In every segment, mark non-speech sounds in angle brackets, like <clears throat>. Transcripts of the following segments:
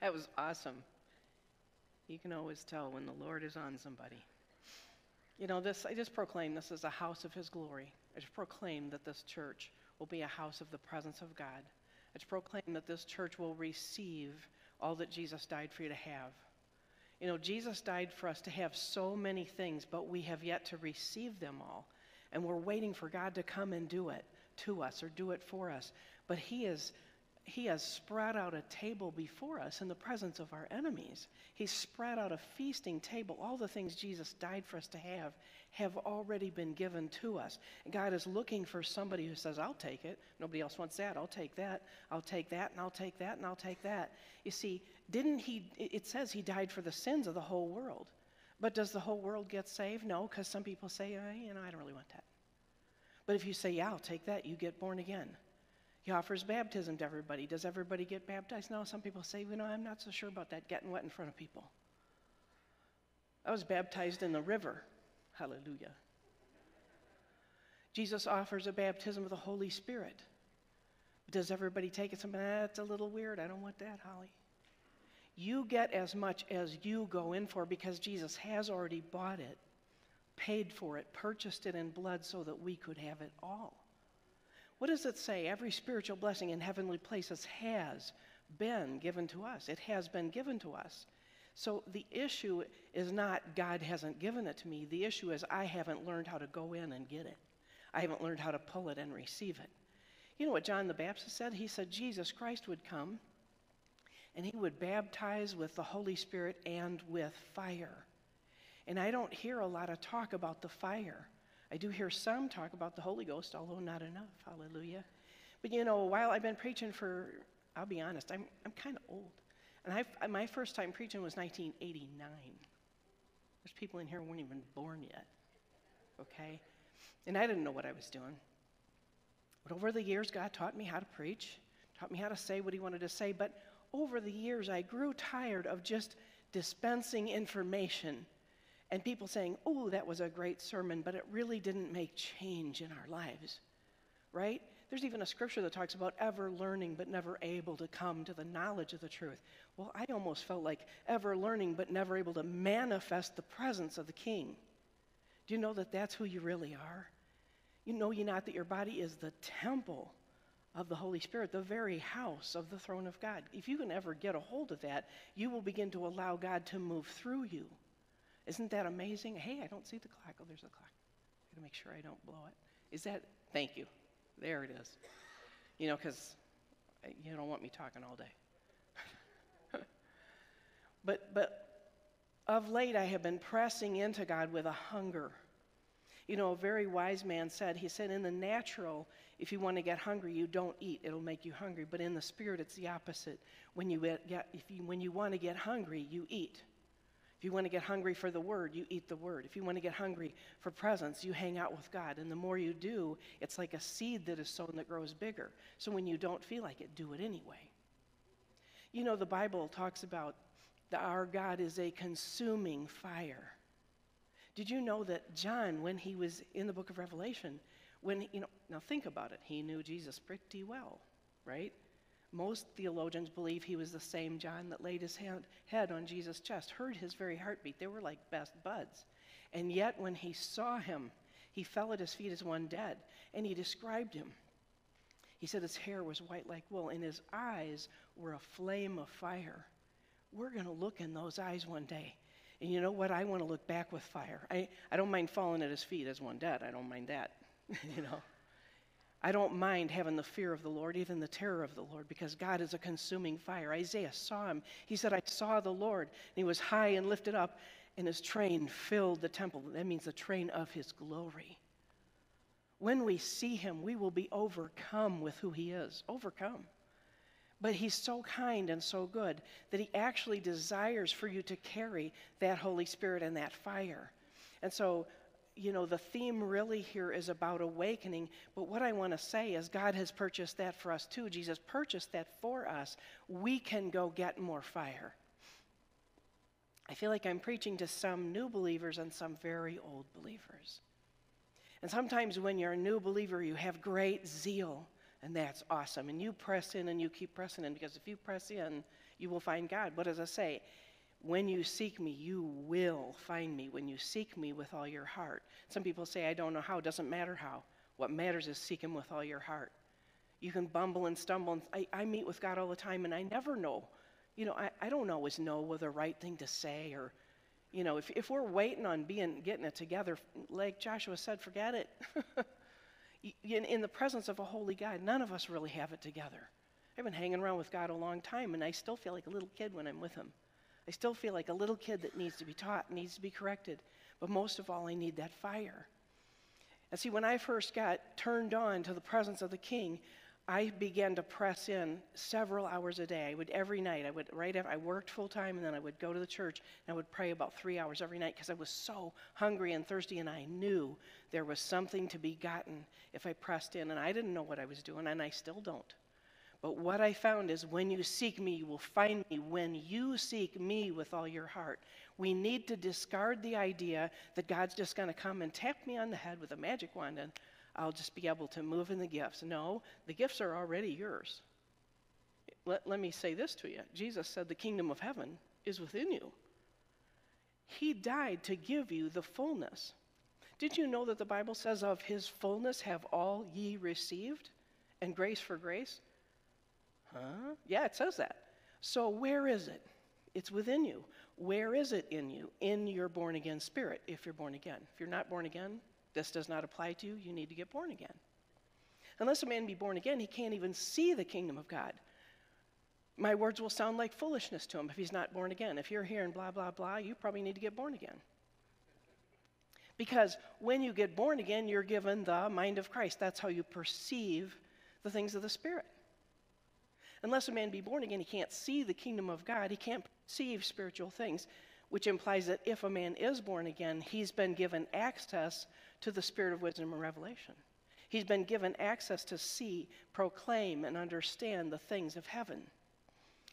that was awesome. You can always tell when the Lord is on somebody. You know, this I just proclaim this is a house of his glory. I just proclaim that this church will be a house of the presence of God. I just proclaim that this church will receive all that Jesus died for you to have. You know, Jesus died for us to have so many things, but we have yet to receive them all. And we're waiting for God to come and do it to us or do it for us. But He is he has spread out a table before us in the presence of our enemies. He's spread out a feasting table. All the things Jesus died for us to have have already been given to us. God is looking for somebody who says, I'll take it. Nobody else wants that. I'll take that. I'll take that, and I'll take that, and I'll take that. You see, didn't he? It says he died for the sins of the whole world. But does the whole world get saved? No, because some people say, oh, you know, I don't really want that. But if you say, yeah, I'll take that, you get born again. He offers baptism to everybody. Does everybody get baptized? No, some people say, you know, I'm not so sure about that, getting wet in front of people. I was baptized in the river. Hallelujah. Jesus offers a baptism of the Holy Spirit. Does everybody take it? Something ah, that's a little weird. I don't want that, Holly. You get as much as you go in for because Jesus has already bought it, paid for it, purchased it in blood so that we could have it all. What does it say? Every spiritual blessing in heavenly places has been given to us. It has been given to us. So the issue is not God hasn't given it to me. The issue is I haven't learned how to go in and get it. I haven't learned how to pull it and receive it. You know what John the Baptist said? He said Jesus Christ would come and he would baptize with the Holy Spirit and with fire. And I don't hear a lot of talk about the fire. I do hear some talk about the Holy Ghost, although not enough. Hallelujah. But you know, while I've been preaching for, I'll be honest, I'm, I'm kind of old. And I've, my first time preaching was 1989. There's people in here who weren't even born yet. Okay? And I didn't know what I was doing. But over the years, God taught me how to preach, taught me how to say what He wanted to say. But over the years, I grew tired of just dispensing information and people saying, oh, that was a great sermon, but it really didn't make change in our lives, right? There's even a scripture that talks about ever learning but never able to come to the knowledge of the truth. Well, I almost felt like ever learning but never able to manifest the presence of the King. Do you know that that's who you really are? You know you not that your body is the temple of the Holy Spirit, the very house of the throne of God. If you can ever get a hold of that, you will begin to allow God to move through you. Isn't that amazing? Hey, I don't see the clock. Oh, there's a clock. I gotta make sure I don't blow it. Is that? Thank you. There it is. You know, because uh, you don't want me talking all day. <laughs> but but of late, I have been pressing into God with a hunger. You know, a very wise man said, he said, in the natural, if you want to get hungry, you don't eat. It'll make you hungry. But in the spirit, it's the opposite. When you, get, if you, when you want to get hungry, you eat. If you want to get hungry for the word, you eat the word. If you want to get hungry for presence, you hang out with God. And the more you do, it's like a seed that is sown that grows bigger. So when you don't feel like it, do it anyway. You know, the Bible talks about that our God is a consuming fire. Did you know that John, when he was in the book of Revelation, when, you know, now think about it, he knew Jesus pretty well, right? Most theologians believe he was the same John that laid his hand, head on Jesus' chest, heard his very heartbeat. They were like best buds. And yet, when he saw him, he fell at his feet as one dead, and he described him. He said his hair was white like wool, and his eyes were a flame of fire. We're going to look in those eyes one day. And you know what? I want to look back with fire. I, I don't mind falling at his feet as one dead. I don't mind that, <laughs> you know. I don't mind having the fear of the Lord, even the terror of the Lord, because God is a consuming fire. Isaiah saw him. He said, I saw the Lord. And he was high and lifted up, and his train filled the temple. That means the train of his glory. When we see him, we will be overcome with who he is. Overcome. But he's so kind and so good that he actually desires for you to carry that Holy Spirit and that fire. And so you know, the theme really here is about awakening. But what I want to say is God has purchased that for us too. Jesus purchased that for us. We can go get more fire. I feel like I'm preaching to some new believers and some very old believers. And sometimes when you're a new believer, you have great zeal And that's awesome. And you press in and you keep pressing in because if you press in, you will find God. What does it say? When you seek me, you will find me. When you seek me with all your heart. Some people say, I don't know how. It doesn't matter how. What matters is seek him with all your heart. You can bumble and stumble. And I, I meet with God all the time, and I never know. You know, I, I don't always know what the right thing to say or you know, if, if we're waiting on being getting it together, like Joshua said, forget it. <laughs> in, in the presence of a holy God, none of us really have it together. I've been hanging around with God a long time, and I still feel like a little kid when I'm with Him. I still feel like a little kid that needs to be taught, needs to be corrected. But most of all, I need that fire. And see, when I first got turned on to the presence of the King, I began to press in several hours a day. I would every night. I would right after I worked full time, and then I would go to the church and I would pray about three hours every night because I was so hungry and thirsty, and I knew there was something to be gotten if I pressed in, and I didn't know what I was doing, and I still don't. But what I found is when you seek me, you will find me. When you seek me with all your heart, we need to discard the idea that God's just going to come and tap me on the head with a magic wand and I'll just be able to move in the gifts. No, the gifts are already yours. Let, let me say this to you Jesus said the kingdom of heaven is within you. He died to give you the fullness. Did you know that the Bible says, Of his fullness have all ye received? And grace for grace? Huh? Yeah, it says that. So where is it? It's within you. Where is it in you? In your born again spirit, if you're born again. If you're not born again, this does not apply to you. You need to get born again. Unless a man be born again, he can't even see the kingdom of God. My words will sound like foolishness to him if he's not born again. If you're hearing blah, blah, blah, you probably need to get born again. Because when you get born again, you're given the mind of Christ. That's how you perceive the things of the Spirit. Unless a man be born again, he can't see the kingdom of God, he can't perceive spiritual things, which implies that if a man is born again, he's been given access to the spirit of wisdom and revelation. He's been given access to see, proclaim, and understand the things of heaven.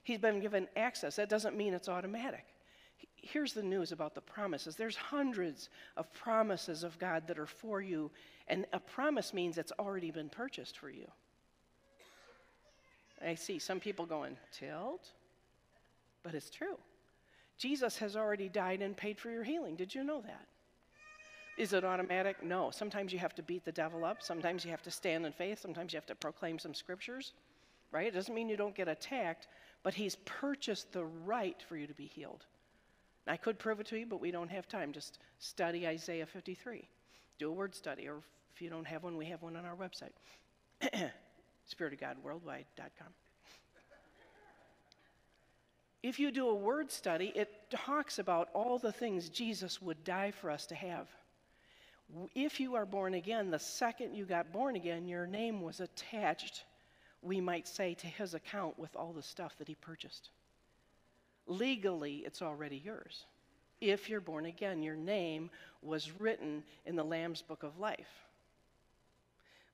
He's been given access. That doesn't mean it's automatic. Here's the news about the promises there's hundreds of promises of God that are for you, and a promise means it's already been purchased for you. I see some people going, tilt? But it's true. Jesus has already died and paid for your healing. Did you know that? Is it automatic? No. Sometimes you have to beat the devil up. Sometimes you have to stand in faith. Sometimes you have to proclaim some scriptures, right? It doesn't mean you don't get attacked, but he's purchased the right for you to be healed. I could prove it to you, but we don't have time. Just study Isaiah 53. Do a word study, or if you don't have one, we have one on our website <clears throat> spiritofgodworldwide.com. If you do a word study, it talks about all the things Jesus would die for us to have. If you are born again, the second you got born again, your name was attached, we might say, to his account with all the stuff that he purchased. Legally, it's already yours. If you're born again, your name was written in the Lamb's Book of Life.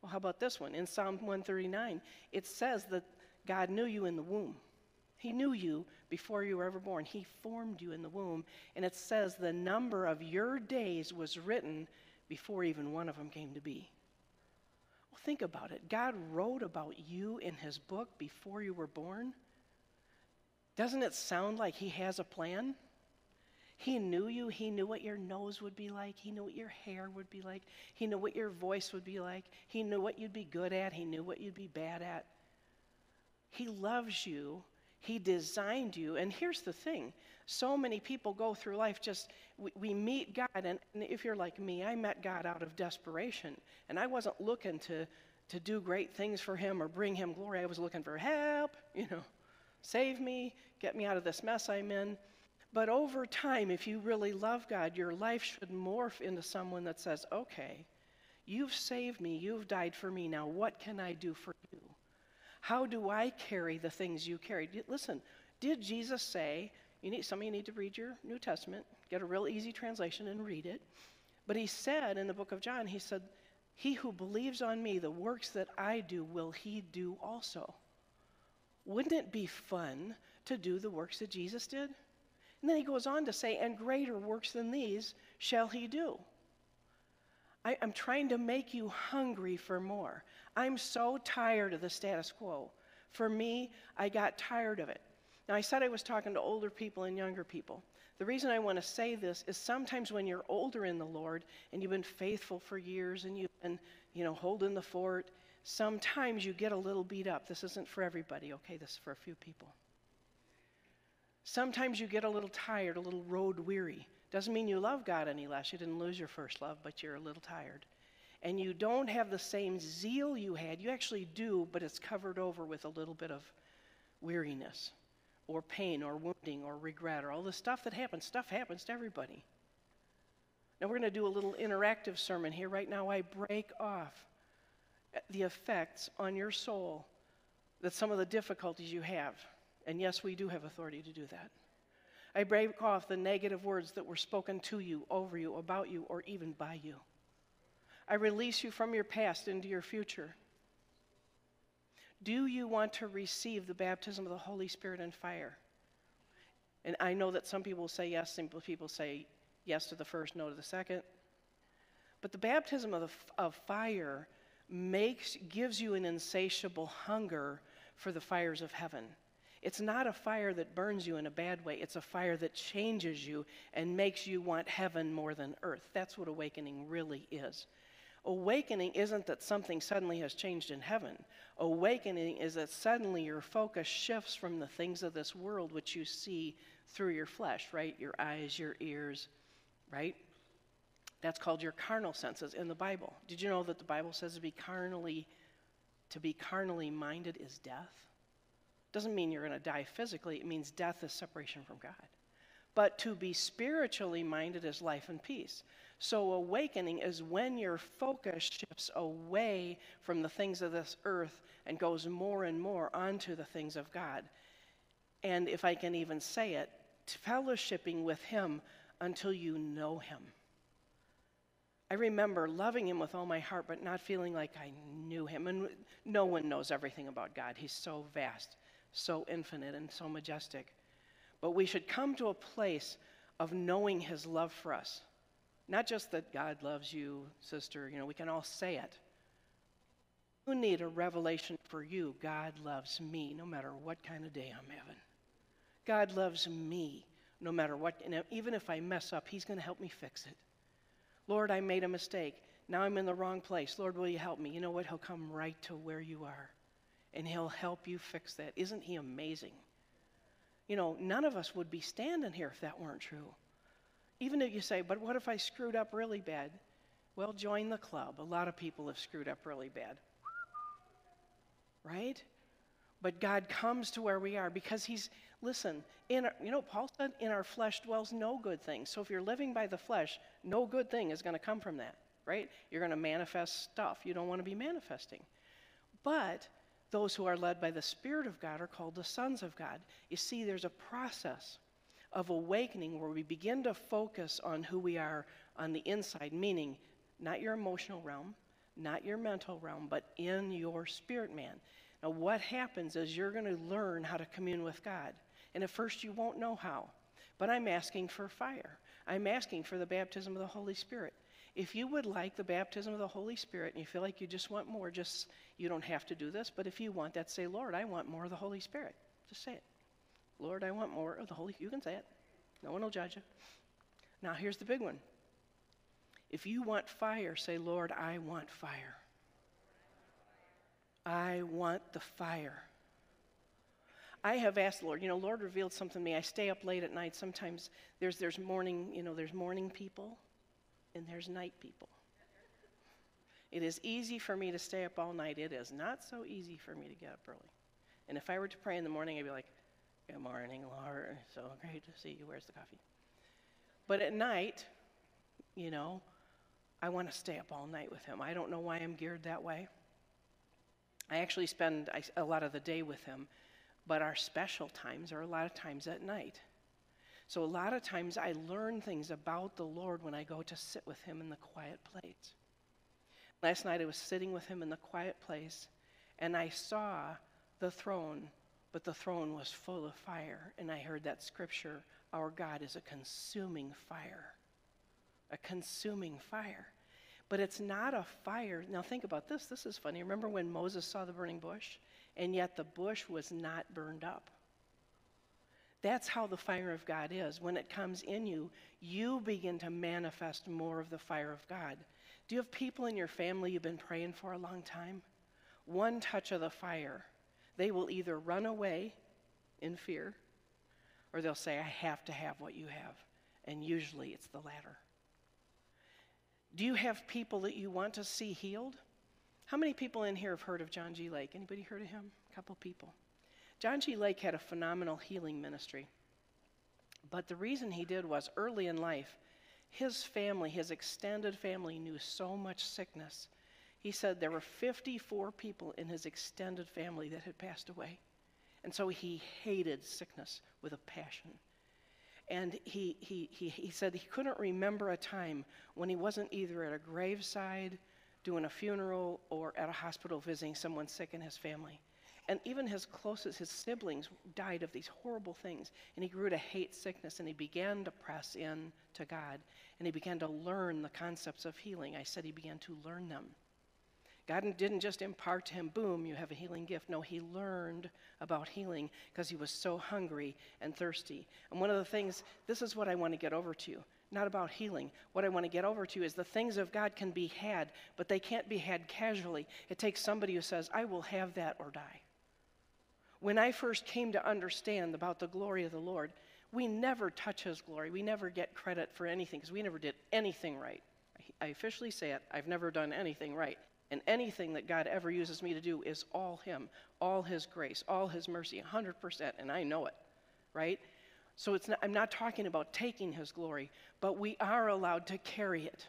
Well, how about this one? In Psalm 139, it says that God knew you in the womb. He knew you before you were ever born. He formed you in the womb. And it says the number of your days was written before even one of them came to be. Well, think about it. God wrote about you in his book before you were born. Doesn't it sound like he has a plan? He knew you. He knew what your nose would be like. He knew what your hair would be like. He knew what your voice would be like. He knew what you'd be good at. He knew what you'd be bad at. He loves you. He designed you. And here's the thing so many people go through life just, we, we meet God, and, and if you're like me, I met God out of desperation. And I wasn't looking to, to do great things for Him or bring Him glory. I was looking for help, you know, save me, get me out of this mess I'm in. But over time, if you really love God, your life should morph into someone that says, okay, you've saved me, you've died for me, now what can I do for you? How do I carry the things you carried? Listen, did Jesus say, you need, some of you need to read your New Testament, get a real easy translation and read it. But he said in the book of John, he said, He who believes on me, the works that I do, will he do also. Wouldn't it be fun to do the works that Jesus did? And then he goes on to say, And greater works than these shall he do. I, I'm trying to make you hungry for more. I'm so tired of the status quo. For me, I got tired of it. Now, I said I was talking to older people and younger people. The reason I want to say this is sometimes when you're older in the Lord and you've been faithful for years and you've been, you know, holding the fort, sometimes you get a little beat up. This isn't for everybody, okay? This is for a few people. Sometimes you get a little tired, a little road weary. Doesn't mean you love God any less. You didn't lose your first love, but you're a little tired. And you don't have the same zeal you had. You actually do, but it's covered over with a little bit of weariness or pain or wounding or regret or all the stuff that happens. Stuff happens to everybody. Now, we're going to do a little interactive sermon here. Right now, I break off the effects on your soul that some of the difficulties you have. And yes, we do have authority to do that. I break off the negative words that were spoken to you, over you, about you, or even by you. I release you from your past into your future. Do you want to receive the baptism of the Holy Spirit and fire? And I know that some people say yes, some people say yes to the first, no to the second. But the baptism of, the, of fire makes, gives you an insatiable hunger for the fires of heaven. It's not a fire that burns you in a bad way. It's a fire that changes you and makes you want heaven more than earth. That's what awakening really is. Awakening isn't that something suddenly has changed in heaven. Awakening is that suddenly your focus shifts from the things of this world, which you see through your flesh, right? Your eyes, your ears, right? That's called your carnal senses in the Bible. Did you know that the Bible says to be carnally to be carnally minded is death? Doesn't mean you're going to die physically, it means death is separation from God. But to be spiritually minded is life and peace. So, awakening is when your focus shifts away from the things of this earth and goes more and more onto the things of God. And if I can even say it, fellowshipping with Him until you know Him. I remember loving Him with all my heart, but not feeling like I knew Him. And no one knows everything about God, He's so vast so infinite and so majestic. But we should come to a place of knowing his love for us. Not just that God loves you, sister, you know, we can all say it. You need a revelation for you. God loves me no matter what kind of day I'm having. God loves me no matter what, and even if I mess up, He's going to help me fix it. Lord, I made a mistake. Now I'm in the wrong place. Lord, will you help me? You know what? He'll come right to where you are and He'll help you fix that. Isn't He amazing? You know, none of us would be standing here if that weren't true. Even if you say, but what if I screwed up really bad? Well, join the club. A lot of people have screwed up really bad. Right? But God comes to where we are because He's, listen, in our, you know, Paul said, in our flesh dwells no good thing. So if you're living by the flesh, no good thing is going to come from that, right? You're going to manifest stuff you don't want to be manifesting. But those who are led by the Spirit of God are called the sons of God. You see, there's a process of awakening where we begin to focus on who we are on the inside, meaning not your emotional realm, not your mental realm, but in your spirit man. Now, what happens is you're going to learn how to commune with God. And at first, you won't know how. But I'm asking for fire. I'm asking for the baptism of the Holy Spirit. If you would like the baptism of the Holy Spirit and you feel like you just want more, just you don't have to do this, but if you want that, say, Lord, I want more of the Holy Spirit. Just say it. Lord, I want more of the Holy You can say it. No one will judge you. Now here's the big one. If you want fire, say, Lord, I want fire. I want the fire. I have asked Lord, you know, Lord revealed something to me. I stay up late at night. Sometimes there's there's morning, you know, there's morning people and there's night people. It is easy for me to stay up all night. It is not so easy for me to get up early. And if I were to pray in the morning, I'd be like, Good morning, Lord. So great to see you. Where's the coffee? But at night, you know, I want to stay up all night with him. I don't know why I'm geared that way. I actually spend a lot of the day with him, but our special times are a lot of times at night. So, a lot of times I learn things about the Lord when I go to sit with Him in the quiet place. Last night I was sitting with Him in the quiet place, and I saw the throne, but the throne was full of fire. And I heard that scripture Our God is a consuming fire. A consuming fire. But it's not a fire. Now, think about this. This is funny. Remember when Moses saw the burning bush? And yet the bush was not burned up. That's how the fire of God is. When it comes in you, you begin to manifest more of the fire of God. Do you have people in your family you've been praying for a long time? One touch of the fire, they will either run away in fear or they'll say, I have to have what you have. And usually it's the latter. Do you have people that you want to see healed? How many people in here have heard of John G. Lake? Anybody heard of him? A couple people. John G. Lake had a phenomenal healing ministry. But the reason he did was early in life, his family, his extended family, knew so much sickness. He said there were 54 people in his extended family that had passed away. And so he hated sickness with a passion. And he, he, he, he said he couldn't remember a time when he wasn't either at a graveside, doing a funeral, or at a hospital visiting someone sick in his family. And even his closest, his siblings, died of these horrible things. And he grew to hate sickness and he began to press in to God. And he began to learn the concepts of healing. I said he began to learn them. God didn't just impart to him, boom, you have a healing gift. No, he learned about healing because he was so hungry and thirsty. And one of the things, this is what I want to get over to you, not about healing. What I want to get over to is the things of God can be had, but they can't be had casually. It takes somebody who says, I will have that or die. When I first came to understand about the glory of the Lord, we never touch his glory. We never get credit for anything because we never did anything right. I officially say it, I've never done anything right. And anything that God ever uses me to do is all Him, all His grace, all His mercy, 100%, and I know it, right? So it's not, I'm not talking about taking His glory, but we are allowed to carry it.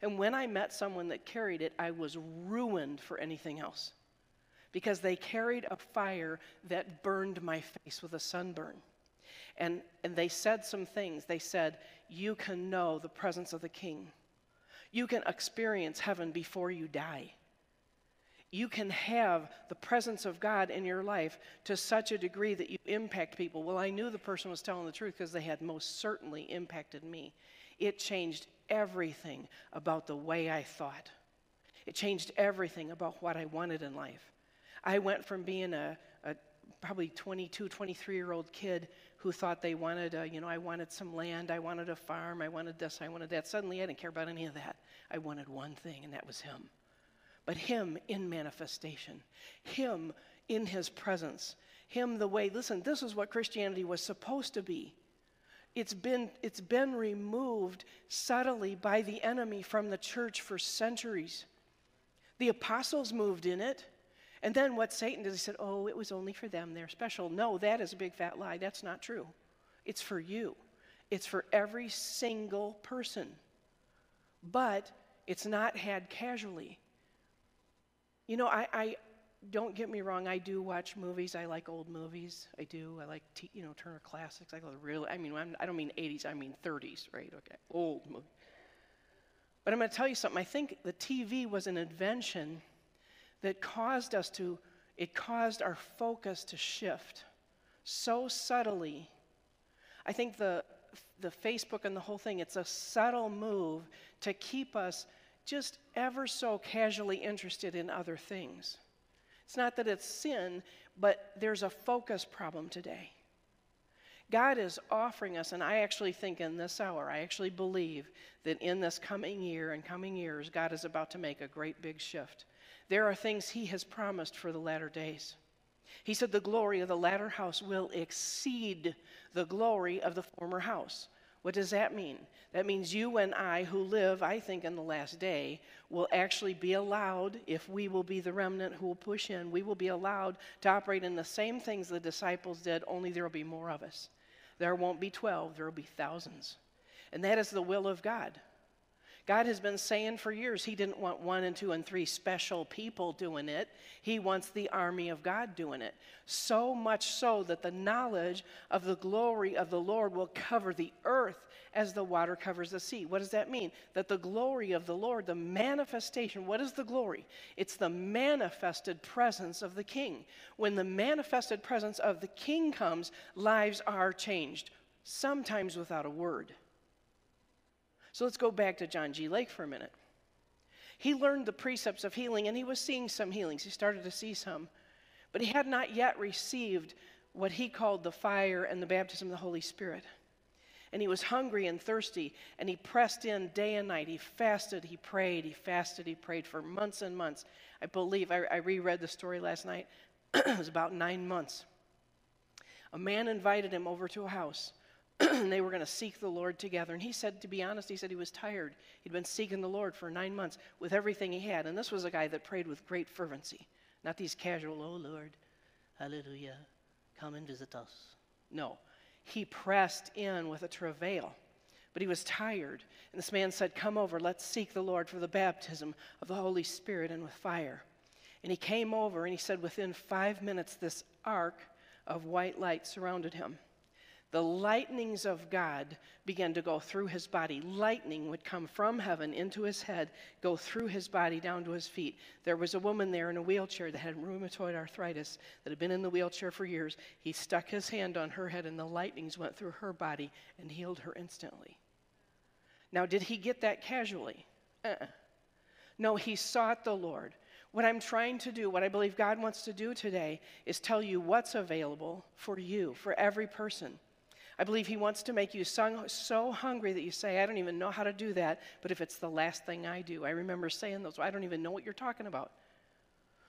And when I met someone that carried it, I was ruined for anything else because they carried a fire that burned my face with a sunburn. And, and they said some things. They said, You can know the presence of the King you can experience heaven before you die. You can have the presence of God in your life to such a degree that you impact people. Well, I knew the person was telling the truth because they had most certainly impacted me. It changed everything about the way I thought, it changed everything about what I wanted in life. I went from being a, a probably 22, 23 year old kid who thought they wanted, a, you know, I wanted some land, I wanted a farm, I wanted this, I wanted that. Suddenly I didn't care about any of that. I wanted one thing, and that was Him. But Him in manifestation, Him in His presence, Him the way, listen, this is what Christianity was supposed to be. It's been, it's been removed subtly by the enemy from the church for centuries. The apostles moved in it. And then what Satan did, he said, Oh, it was only for them. They're special. No, that is a big fat lie. That's not true. It's for you, it's for every single person. But it's not had casually. You know, I, I don't get me wrong, I do watch movies. I like old movies. I do. I like, t- you know, Turner Classics. I go really, I mean, I'm, I do not mean 80s, I mean 30s, right? Okay, old movie. But I'm going to tell you something. I think the TV was an invention that caused us to, it caused our focus to shift so subtly. I think the, the Facebook and the whole thing, it's a subtle move to keep us just ever so casually interested in other things. It's not that it's sin, but there's a focus problem today. God is offering us, and I actually think in this hour, I actually believe that in this coming year and coming years, God is about to make a great big shift. There are things he has promised for the latter days. He said, The glory of the latter house will exceed the glory of the former house. What does that mean? That means you and I, who live, I think, in the last day, will actually be allowed, if we will be the remnant who will push in, we will be allowed to operate in the same things the disciples did, only there will be more of us. There won't be 12, there will be thousands. And that is the will of God. God has been saying for years he didn't want one and two and three special people doing it. He wants the army of God doing it. So much so that the knowledge of the glory of the Lord will cover the earth as the water covers the sea. What does that mean? That the glory of the Lord, the manifestation, what is the glory? It's the manifested presence of the King. When the manifested presence of the King comes, lives are changed, sometimes without a word. So let's go back to John G. Lake for a minute. He learned the precepts of healing and he was seeing some healings. He started to see some. But he had not yet received what he called the fire and the baptism of the Holy Spirit. And he was hungry and thirsty, and he pressed in day and night. He fasted, he prayed, he fasted, he prayed for months and months. I believe, I, I reread the story last night, <clears throat> it was about nine months. A man invited him over to a house, <clears throat> they were going to seek the Lord together. And he said, to be honest, he said he was tired. He'd been seeking the Lord for nine months with everything he had. And this was a guy that prayed with great fervency, not these casual, oh Lord, hallelujah, come and visit us. No, he pressed in with a travail. But he was tired. And this man said, Come over, let's seek the Lord for the baptism of the Holy Spirit and with fire. And he came over and he said, Within five minutes, this arc of white light surrounded him. The lightnings of God began to go through his body. Lightning would come from heaven into his head, go through his body down to his feet. There was a woman there in a wheelchair that had rheumatoid arthritis that had been in the wheelchair for years. He stuck his hand on her head, and the lightnings went through her body and healed her instantly. Now, did he get that casually? Uh-uh. No, he sought the Lord. What I'm trying to do, what I believe God wants to do today, is tell you what's available for you, for every person. I believe He wants to make you so, hungry that you say, I don't even know how to do that, but if it's the last thing I do. I remember saying those, I don't even know what you're talking about.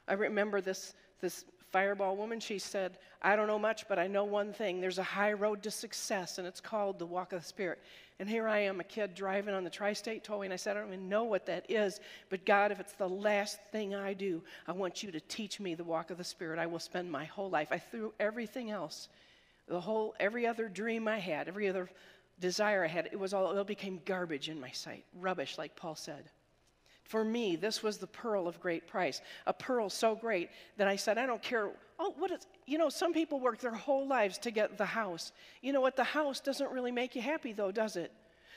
I remember this, this fireball woman, she said, I don't know much, but I know one thing. There's a high road to success, and it's called the walk of the Spirit. And here I am, a kid driving on the tri state tollway, and I said, I don't even know what that is, but God, if it's the last thing I do, I want you to teach me the walk of the Spirit. I will spend my whole life. I threw everything else, the whole, every other dream I had, every other desire I had, it was all, it all became garbage in my sight, rubbish, like Paul said. For me, this was the pearl of great price. A pearl so great that I said, I don't care. Oh, what is, you know, some people work their whole lives to get the house. You know what? The house doesn't really make you happy, though, does it?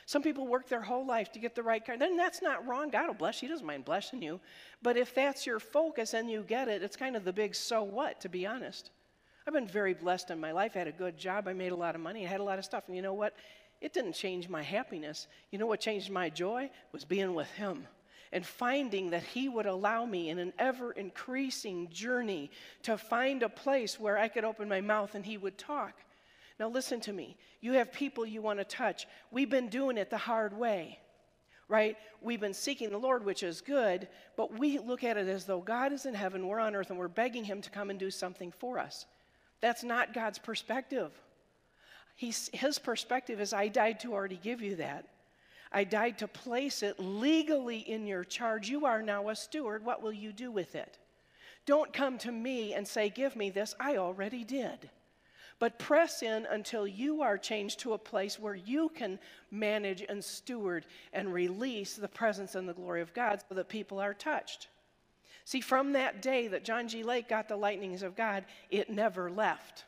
Some people work their whole life to get the right car. Then that's not wrong. God will bless you. He doesn't mind blessing you. But if that's your focus and you get it, it's kind of the big so what, to be honest. I've been very blessed in my life. I had a good job. I made a lot of money. I had a lot of stuff. And you know what? It didn't change my happiness. You know what changed my joy? Was being with Him and finding that He would allow me in an ever increasing journey to find a place where I could open my mouth and He would talk. Now, listen to me. You have people you want to touch. We've been doing it the hard way, right? We've been seeking the Lord, which is good, but we look at it as though God is in heaven, we're on earth, and we're begging Him to come and do something for us. That's not God's perspective. He's, his perspective is, I died to already give you that. I died to place it legally in your charge. You are now a steward. What will you do with it? Don't come to me and say, Give me this. I already did. But press in until you are changed to a place where you can manage and steward and release the presence and the glory of God so that people are touched. See, from that day that John G. Lake got the lightnings of God, it never left.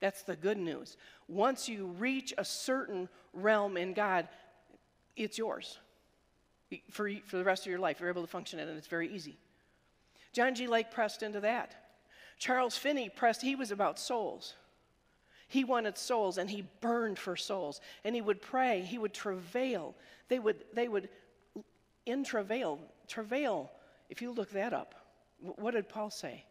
That's the good news. Once you reach a certain realm in God, it's yours for, for the rest of your life. You're able to function in it, and it's very easy. John G. Lake pressed into that. Charles Finney pressed, he was about souls. He wanted souls and he burned for souls. And he would pray, he would travail. They would, they would in travail, travail, if you look that up, what did Paul say?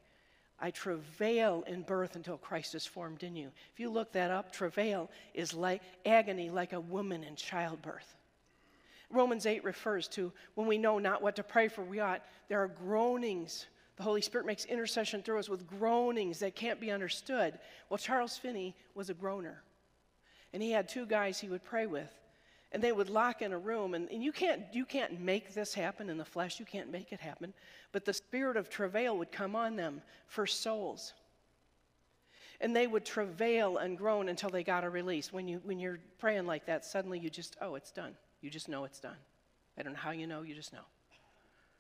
I travail in birth until Christ is formed in you. If you look that up, travail is like agony like a woman in childbirth. Romans 8 refers to when we know not what to pray for, we ought, there are groanings. The Holy Spirit makes intercession through us with groanings that can't be understood. Well, Charles Finney was a groaner. And he had two guys he would pray with. And they would lock in a room, and, and you, can't, you can't make this happen in the flesh, you can't make it happen. But the spirit of travail would come on them for souls. And they would travail and groan until they got a release. When, you, when you're praying like that, suddenly you just, oh, it's done. You just know it's done. I don't know how you know, you just know.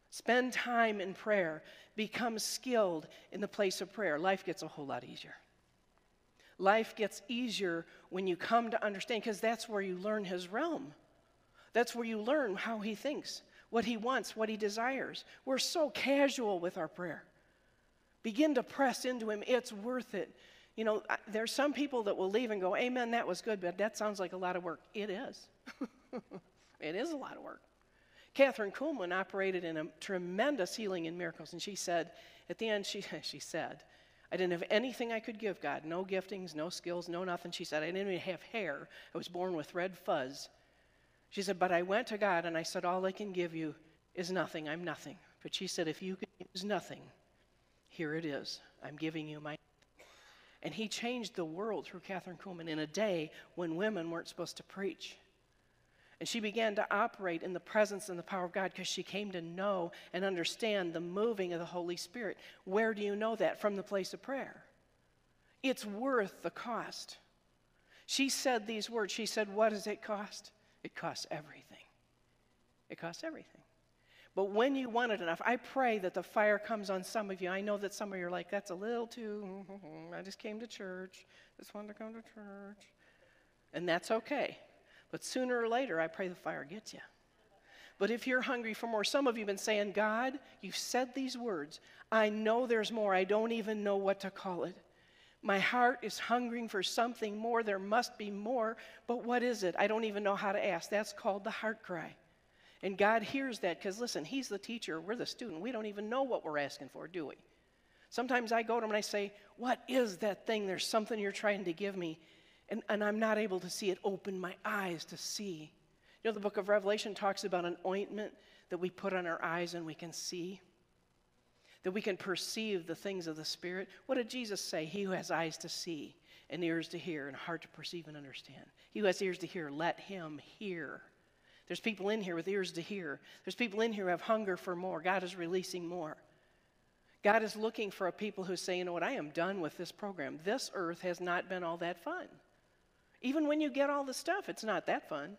Spend time in prayer. Become skilled in the place of prayer. Life gets a whole lot easier. Life gets easier when you come to understand, because that's where you learn His realm. That's where you learn how He thinks, what He wants, what He desires. We're so casual with our prayer. Begin to press into Him. It's worth it. You know, there's some people that will leave and go, Amen, that was good, but that sounds like a lot of work. It is. <laughs> It is a lot of work. Kathryn Kuhlman operated in a tremendous healing and miracles, and she said, at the end, she, <laughs> she said, I didn't have anything I could give God, no giftings, no skills, no nothing. She said, I didn't even have hair. I was born with red fuzz. She said, but I went to God and I said, All I can give you is nothing. I'm nothing. But she said, If you can use nothing, here it is. I'm giving you my. And he changed the world through Kathryn Kuhlman in a day when women weren't supposed to preach. And she began to operate in the presence and the power of God because she came to know and understand the moving of the Holy Spirit. Where do you know that? From the place of prayer. It's worth the cost. She said these words. She said, What does it cost? It costs everything. It costs everything. But when you want it enough, I pray that the fire comes on some of you. I know that some of you are like, that's a little too, I just came to church, just wanted to come to church. And that's okay. But sooner or later, I pray the fire gets you. But if you're hungry for more, some of you have been saying, God, you've said these words. I know there's more. I don't even know what to call it. My heart is hungering for something more. There must be more. But what is it? I don't even know how to ask. That's called the heart cry. And God hears that because, listen, He's the teacher, we're the student. We don't even know what we're asking for, do we? Sometimes I go to Him and I say, What is that thing? There's something you're trying to give me and, and I'm not able to see it. Open my eyes to see. You know, the book of Revelation talks about an ointment that we put on our eyes and we can see, that we can perceive the things of the Spirit. What did Jesus say? He who has eyes to see and ears to hear and heart to perceive and understand. He who has ears to hear, let him hear. There's people in here with ears to hear. There's people in here who have hunger for more. God is releasing more. God is looking for a people who say, you know what, I am done with this program. This earth has not been all that fun. Even when you get all the stuff, it's not that fun.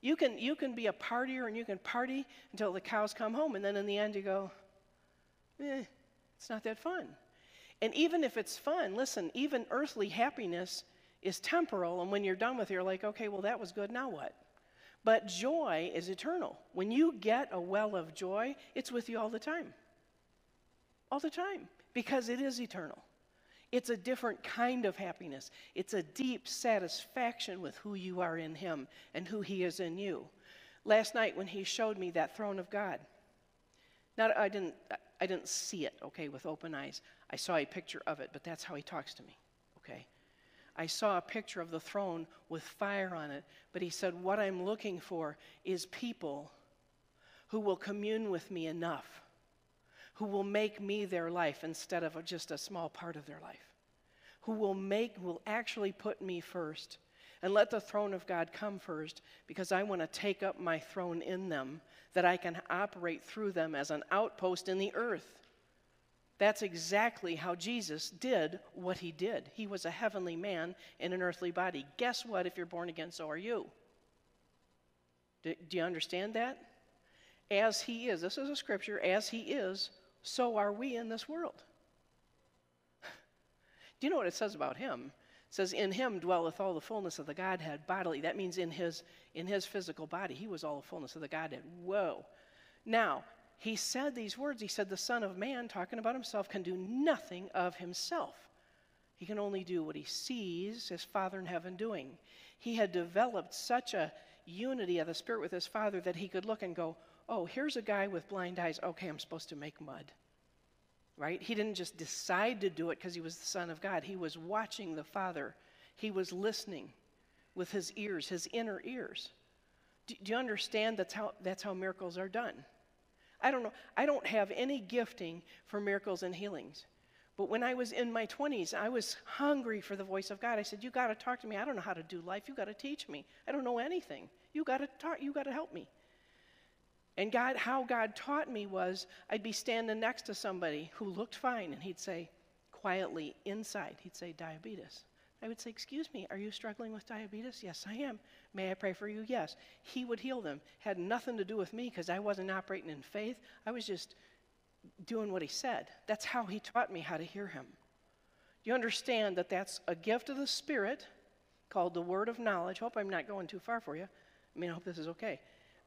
You can, you can be a partier and you can party until the cows come home, and then in the end you go, eh, it's not that fun. And even if it's fun, listen, even earthly happiness is temporal, and when you're done with it, you're like, okay, well, that was good, now what? But joy is eternal. When you get a well of joy, it's with you all the time. All the time, because it is eternal. It's a different kind of happiness. It's a deep satisfaction with who you are in Him and who He is in you. Last night, when He showed me that throne of God, not, I, didn't, I didn't see it, okay, with open eyes. I saw a picture of it, but that's how He talks to me, okay? I saw a picture of the throne with fire on it, but He said, What I'm looking for is people who will commune with me enough who will make me their life instead of just a small part of their life, who will make, will actually put me first and let the throne of God come first because I want to take up my throne in them that I can operate through them as an outpost in the earth. That's exactly how Jesus did what he did. He was a heavenly man in an earthly body. Guess what? If you're born again, so are you. Do, do you understand that? As he is, this is a scripture, as he is, so are we in this world. <laughs> Do you know what it says about him? It says, In him dwelleth all the fullness of the Godhead bodily. That means in his, in his physical body, he was all the fullness of the Godhead. Whoa. Now, he said these words. He said, The Son of Man, talking about himself, can do nothing of himself. He can only do what he sees his Father in heaven doing. He had developed such a unity of the Spirit with his Father that he could look and go, oh, here's a guy with blind eyes. Okay, I'm supposed to make mud. Right? He didn't just decide to do it because he was the Son of God. He was watching the Father, he was listening with his ears, his inner ears. Do, do you understand that's how, that's how miracles are done? I don't know. I don't have any gifting for miracles and healings. But when I was in my 20s, I was hungry for the voice of God. I said, You got to talk to me. I don't know how to do life. You got to teach me. I don't know anything. You got to talk. You got to help me. And God, how God taught me was I'd be standing next to somebody who looked fine, and he'd say, quietly inside, he'd say, diabetes. I would say, Excuse me, are you struggling with diabetes? Yes, I am. May I pray for you? Yes. He would heal them. Had nothing to do with me because I wasn't operating in faith. I was just doing what he said. That's how he taught me how to hear him. You understand that that's a gift of the Spirit called the word of knowledge. Hope I'm not going too far for you. I mean, I hope this is okay.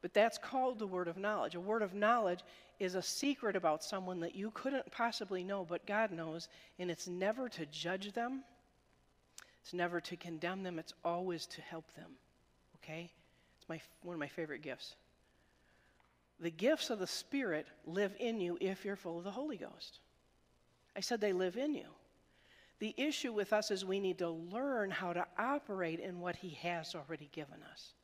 But that's called the word of knowledge. A word of knowledge is a secret about someone that you couldn't possibly know, but God knows, and it's never to judge them, it's never to condemn them, it's always to help them. Okay? It's my, one of my favorite gifts. The gifts of the Spirit live in you if you're full of the Holy Ghost. I said they live in you. The issue with us is we need to learn how to operate in what He has already given us.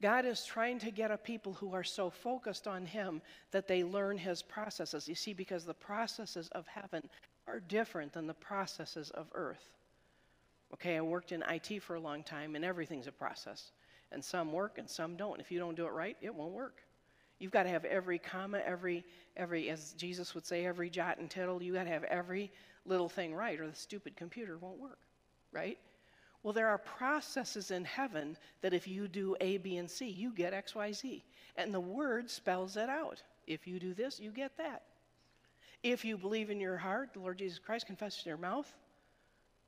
God is trying to get a people who are so focused on Him that they learn His processes. You see, because the processes of heaven are different than the processes of earth. Okay, I worked in IT for a long time, and everything's a process. And some work and some don't. If you don't do it right, it won't work. You've got to have every comma, every, every, as Jesus would say, every jot and tittle. You've got to have every little thing right, or the stupid computer won't work, right? Well, there are processes in heaven that if you do A, B, and C, you get X, Y, Z. And the Word spells it out. If you do this, you get that. If you believe in your heart, the Lord Jesus Christ, confess in your mouth.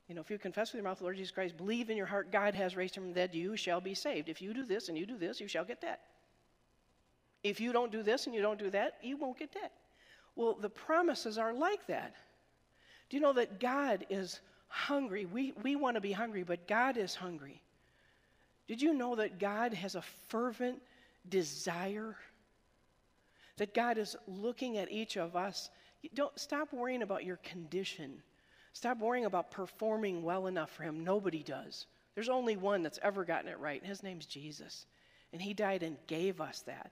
You know, if you confess with your mouth the Lord Jesus Christ, believe in your heart God has raised him from the dead, you shall be saved. If you do this and you do this, you shall get that. If you don't do this and you don't do that, you won't get that. Well, the promises are like that. Do you know that God is hungry? We, we want to be hungry, but God is hungry. Did you know that God has a fervent desire? That God is looking at each of us. Don't stop worrying about your condition. Stop worrying about performing well enough for Him. Nobody does. There's only one that's ever gotten it right, and His name's Jesus. And He died and gave us that.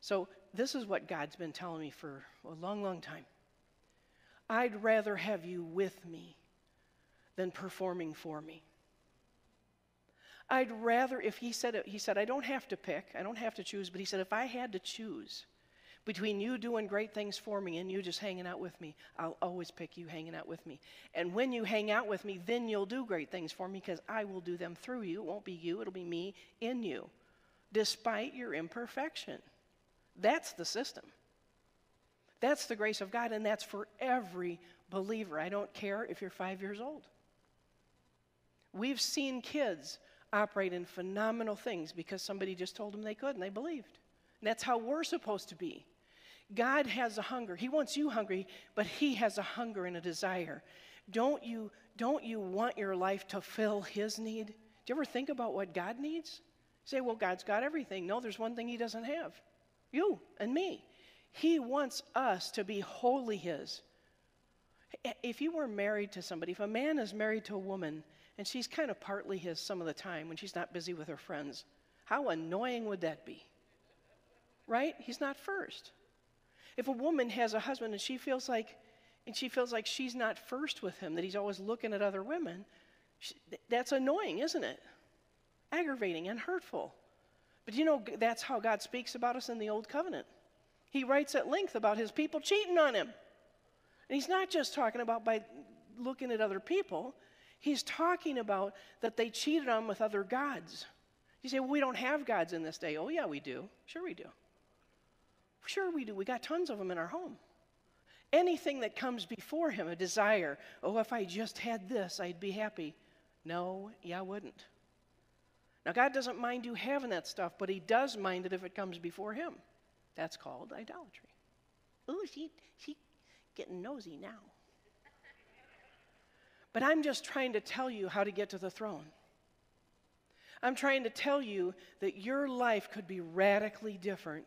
So, this is what God's been telling me for a long, long time. I'd rather have you with me than performing for me. I'd rather, if he said, he said, I don't have to pick, I don't have to choose, but he said, if I had to choose between you doing great things for me and you just hanging out with me, I'll always pick you hanging out with me. And when you hang out with me, then you'll do great things for me because I will do them through you. It won't be you, it'll be me in you, despite your imperfection. That's the system. That's the grace of God, and that's for every believer. I don't care if you're five years old. We've seen kids operate in phenomenal things because somebody just told them they could and they believed. And that's how we're supposed to be. God has a hunger. He wants you hungry, but He has a hunger and a desire. Don't you, don't you want your life to fill His need? Do you ever think about what God needs? Say, well, God's got everything. No, there's one thing He doesn't have you and me. He wants us to be wholly His. If you were married to somebody, if a man is married to a woman and she's kind of partly his some of the time when she's not busy with her friends, how annoying would that be? Right? He's not first. If a woman has a husband and she feels like and she feels like she's not first with him, that he's always looking at other women, she, that's annoying, isn't it? Aggravating and hurtful. But you know, that's how God speaks about us in the Old Covenant. He writes at length about his people cheating on him. And he's not just talking about by looking at other people, he's talking about that they cheated on with other gods. You say, well, we don't have gods in this day. Oh, yeah, we do. Sure, we do. Sure, we do. We got tons of them in our home. Anything that comes before him, a desire, oh, if I just had this, I'd be happy. No, yeah, I wouldn't. Now, God doesn't mind you having that stuff, but He does mind it if it comes before Him. That's called idolatry. Ooh, she, she getting nosy now. But I'm just trying to tell you how to get to the throne. I'm trying to tell you that your life could be radically different.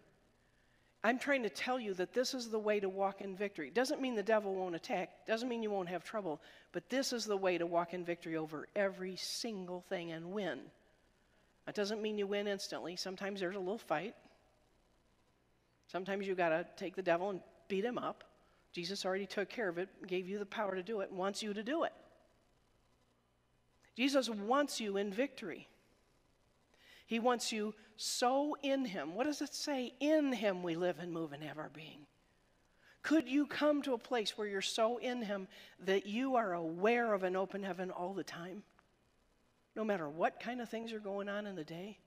I'm trying to tell you that this is the way to walk in victory. Doesn't mean the devil won't attack, doesn't mean you won't have trouble, but this is the way to walk in victory over every single thing and win. That doesn't mean you win instantly. Sometimes there's a little fight. Sometimes you got to take the devil and beat him up. Jesus already took care of it, gave you the power to do it, and wants you to do it. Jesus wants you in victory. He wants you so in Him. What does it say? In Him we live and move and have our being. Could you come to a place where you're so in Him that you are aware of an open heaven all the time? no matter what kind of things are going on in the day.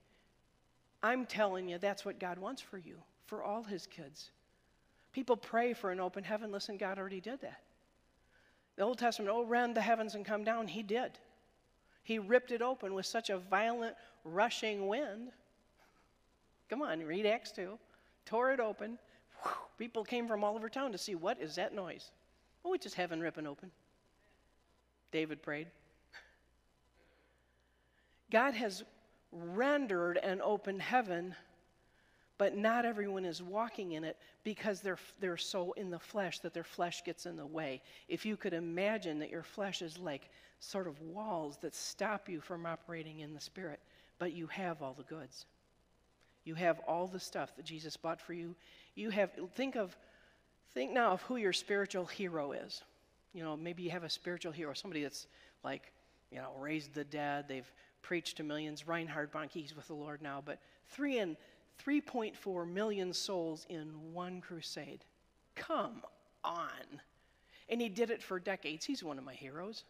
I'm telling you, that's what God wants for you, for all his kids. People pray for an open heaven. Listen, God already did that. The Old Testament, oh, rend the heavens and come down. He did. He ripped it open with such a violent, rushing wind. Come on, read Acts 2. Tore it open. Whew, people came from all over town to see what is that noise. Oh, it's just heaven ripping open. David prayed. God has rendered an open heaven, But not everyone is walking in it because they're, they're so in the flesh that their flesh gets in the way. If you could imagine that your flesh is like sort of walls that stop you from operating in the Spirit, but you have all the goods. You have all the stuff that Jesus bought for you. You have, think of, think now of who your spiritual hero is. You know, maybe you have a spiritual hero, somebody that's like, you know, raised the dead, they've preached to millions. Reinhard Bonnke's with the Lord now, but three and 3.4 million souls in one crusade. Come on. And he did it for decades. He's one of my heroes.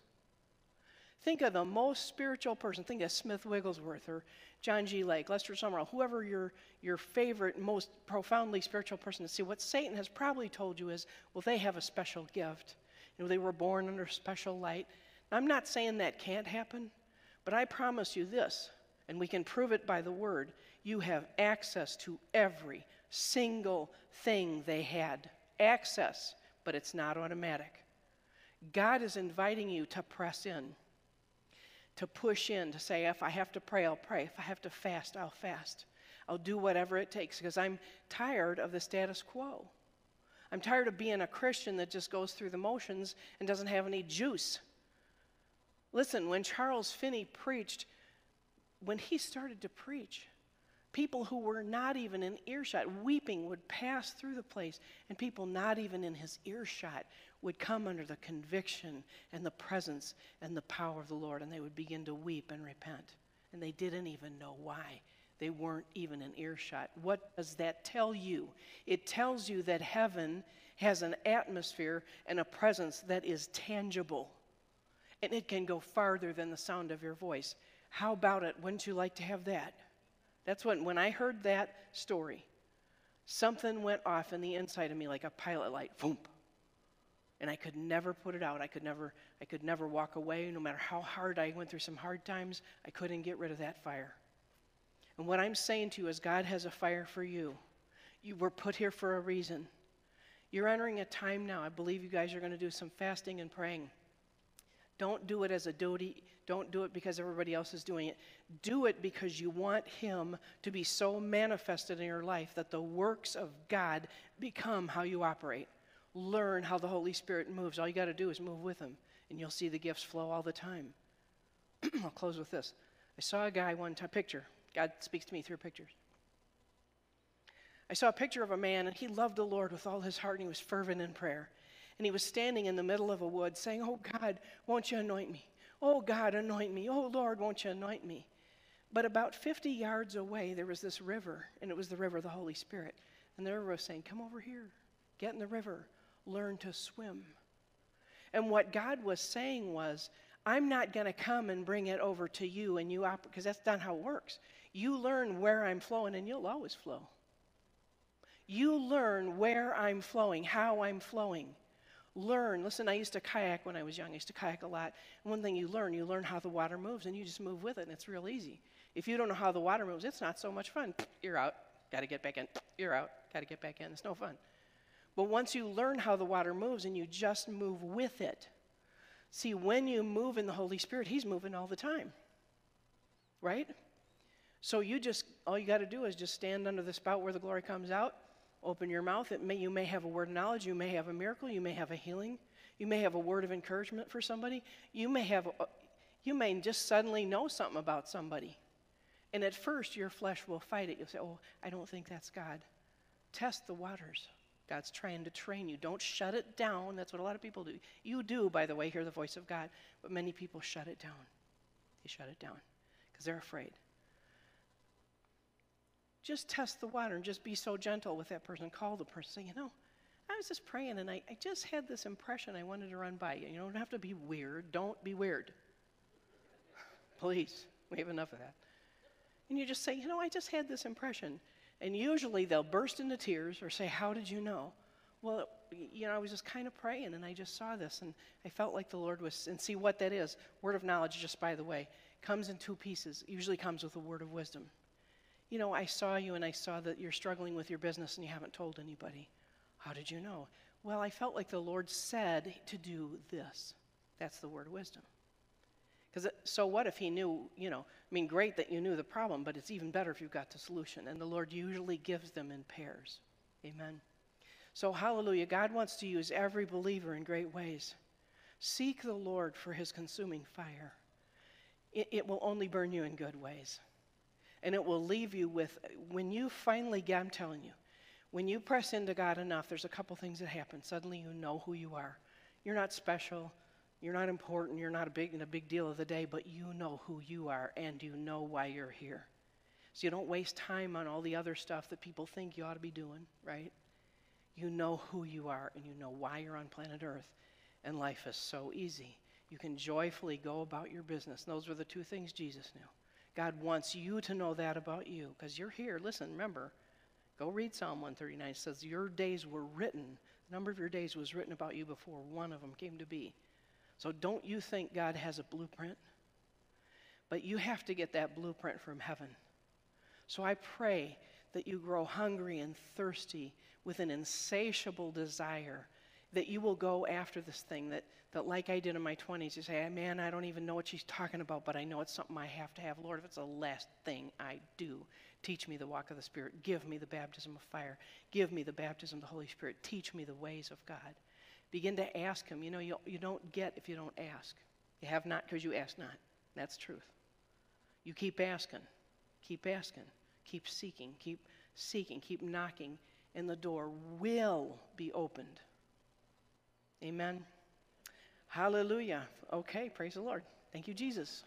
Think of the most spiritual person. Think of Smith Wigglesworth or John G. Lake, Lester Sumrall, whoever your, your favorite, most profoundly spiritual person to see. What Satan has probably told you is, well, they have a special gift. You know, they were born under special light. Now, I'm not saying that can't happen, but I promise you this, and we can prove it by the word you have access to every single thing they had. Access, but it's not automatic. God is inviting you to press in, to push in, to say, if I have to pray, I'll pray. If I have to fast, I'll fast. I'll do whatever it takes because I'm tired of the status quo. I'm tired of being a Christian that just goes through the motions and doesn't have any juice. Listen, when Charles Finney preached, when he started to preach, People who were not even in earshot, weeping, would pass through the place, and people not even in his earshot would come under the conviction and the presence and the power of the Lord, and they would begin to weep and repent. And they didn't even know why. They weren't even in earshot. What does that tell you? It tells you that heaven has an atmosphere and a presence that is tangible, and it can go farther than the sound of your voice. How about it? Wouldn't you like to have that? That's when, when I heard that story, something went off in the inside of me like a pilot light, boom. And I could never put it out. I could never, I could never walk away. No matter how hard I went through some hard times, I couldn't get rid of that fire. And what I'm saying to you is God has a fire for you. You were put here for a reason. You're entering a time now. I believe you guys are going to do some fasting and praying. Don't do it as a duty. Don't do it because everybody else is doing it. Do it because you want Him to be so manifested in your life that the works of God become how you operate. Learn how the Holy Spirit moves. All you got to do is move with Him, and you'll see the gifts flow all the time. <clears throat> I'll close with this. I saw a guy one time, picture. God speaks to me through pictures. I saw a picture of a man, and he loved the Lord with all his heart, and he was fervent in prayer and he was standing in the middle of a wood saying, Oh God, won't you anoint me? Oh God, anoint me. Oh Lord, won't you anoint me? But about 50 yards away, there was this river, and it was the river of the Holy Spirit. And the river was saying, Come over here, get in the river, learn to swim. And what God was saying was, I'm not going to come and bring it over to you and you operate, because that's not how it works. You learn where I'm flowing and you'll always flow. You learn where I'm flowing, how I'm flowing learn. Listen, I used to kayak when I was young. I used to kayak a lot. One thing you learn, you learn how the water moves, and you just move with it, and it's real easy. If you don't know how the water moves, it's not so much fun. <sniffs> You're out. Got to get back in. <sniffs> You're out. Got to get back in. It's no fun. But once you learn how the water moves and you just move with it, see, when you move in the Holy Spirit, He's moving all the time. Right? So you just, all you got to do is just stand under the spout where the glory comes out Open your mouth. May, you may have a word of knowledge. You may have a miracle. You may have a healing. You may have a word of encouragement for somebody. You may have, a, you may just suddenly know something about somebody. And at first, your flesh will fight it. You'll say, Oh, I don't think that's God. Test the waters. God's trying to train you. Don't shut it down. That's what a lot of people do. You do, by the way, hear the voice of God, but many people shut it down. They shut it down because they're afraid. Just test the water and just be so gentle with that person. Call the person. Say, you know, I was just praying and I, I just had this impression I wanted to run by you. You don't have to be weird. Don't be weird. <laughs> Please. We have enough of that. And you just say, you know, I just had this impression. And usually they'll burst into tears or say, How did you know? Well, you know, I was just kind of praying and I just saw this and I felt like the Lord was, and see what that is. Word of knowledge, just by the way, comes in two pieces, usually comes with a word of wisdom. You know, I saw you and I saw that you're struggling with your business and you haven't told anybody. How did you know? Well, I felt like the Lord said to do this. That's the word wisdom. Because so what if he knew, you know, I mean, great that you knew the problem, but it's even better if you've got the solution. And the Lord usually gives them in pairs. Amen. So, hallelujah. God wants to use every believer in great ways. Seek the Lord for his consuming fire. It, it will only burn you in good ways. And it will leave you with, when you finally get, I'm telling you, when you press into God enough, there's a couple things that happen. Suddenly you know who you are. You're not special. You're not important. You're not a big a big deal of the day, but you know who you are and you know why you're here. So you don't waste time on all the other stuff that people think you ought to be doing, right? You know who you are and you know why you're on planet Earth. And life is so easy. You can joyfully go about your business. And those were the two things Jesus knew. God wants you to know that about you because you're here. Listen, remember, go read Psalm 139. It says, Your days were written, the number of your days was written about you before one of them came to be. So don't you think God has a blueprint? But you have to get that blueprint from heaven. So I pray that you grow hungry and thirsty with an insatiable desire that you will go after this thing that, that like I did in my 20s, you say, man, I don't even know what she's talking about, but I know it's something I have to have. Lord, if it's the last thing I do, teach me the walk of the Spirit. Give me the baptism of fire. Give me the baptism of the Holy Spirit. Teach me the ways of God. Begin to ask Him. You know, you, you don't get if you don't ask. You have not because you ask not. That's truth. You keep asking, keep asking, keep seeking, keep seeking, keep knocking, and the door will be opened. Amen. Hallelujah. Okay, praise the Lord. Thank you, Jesus.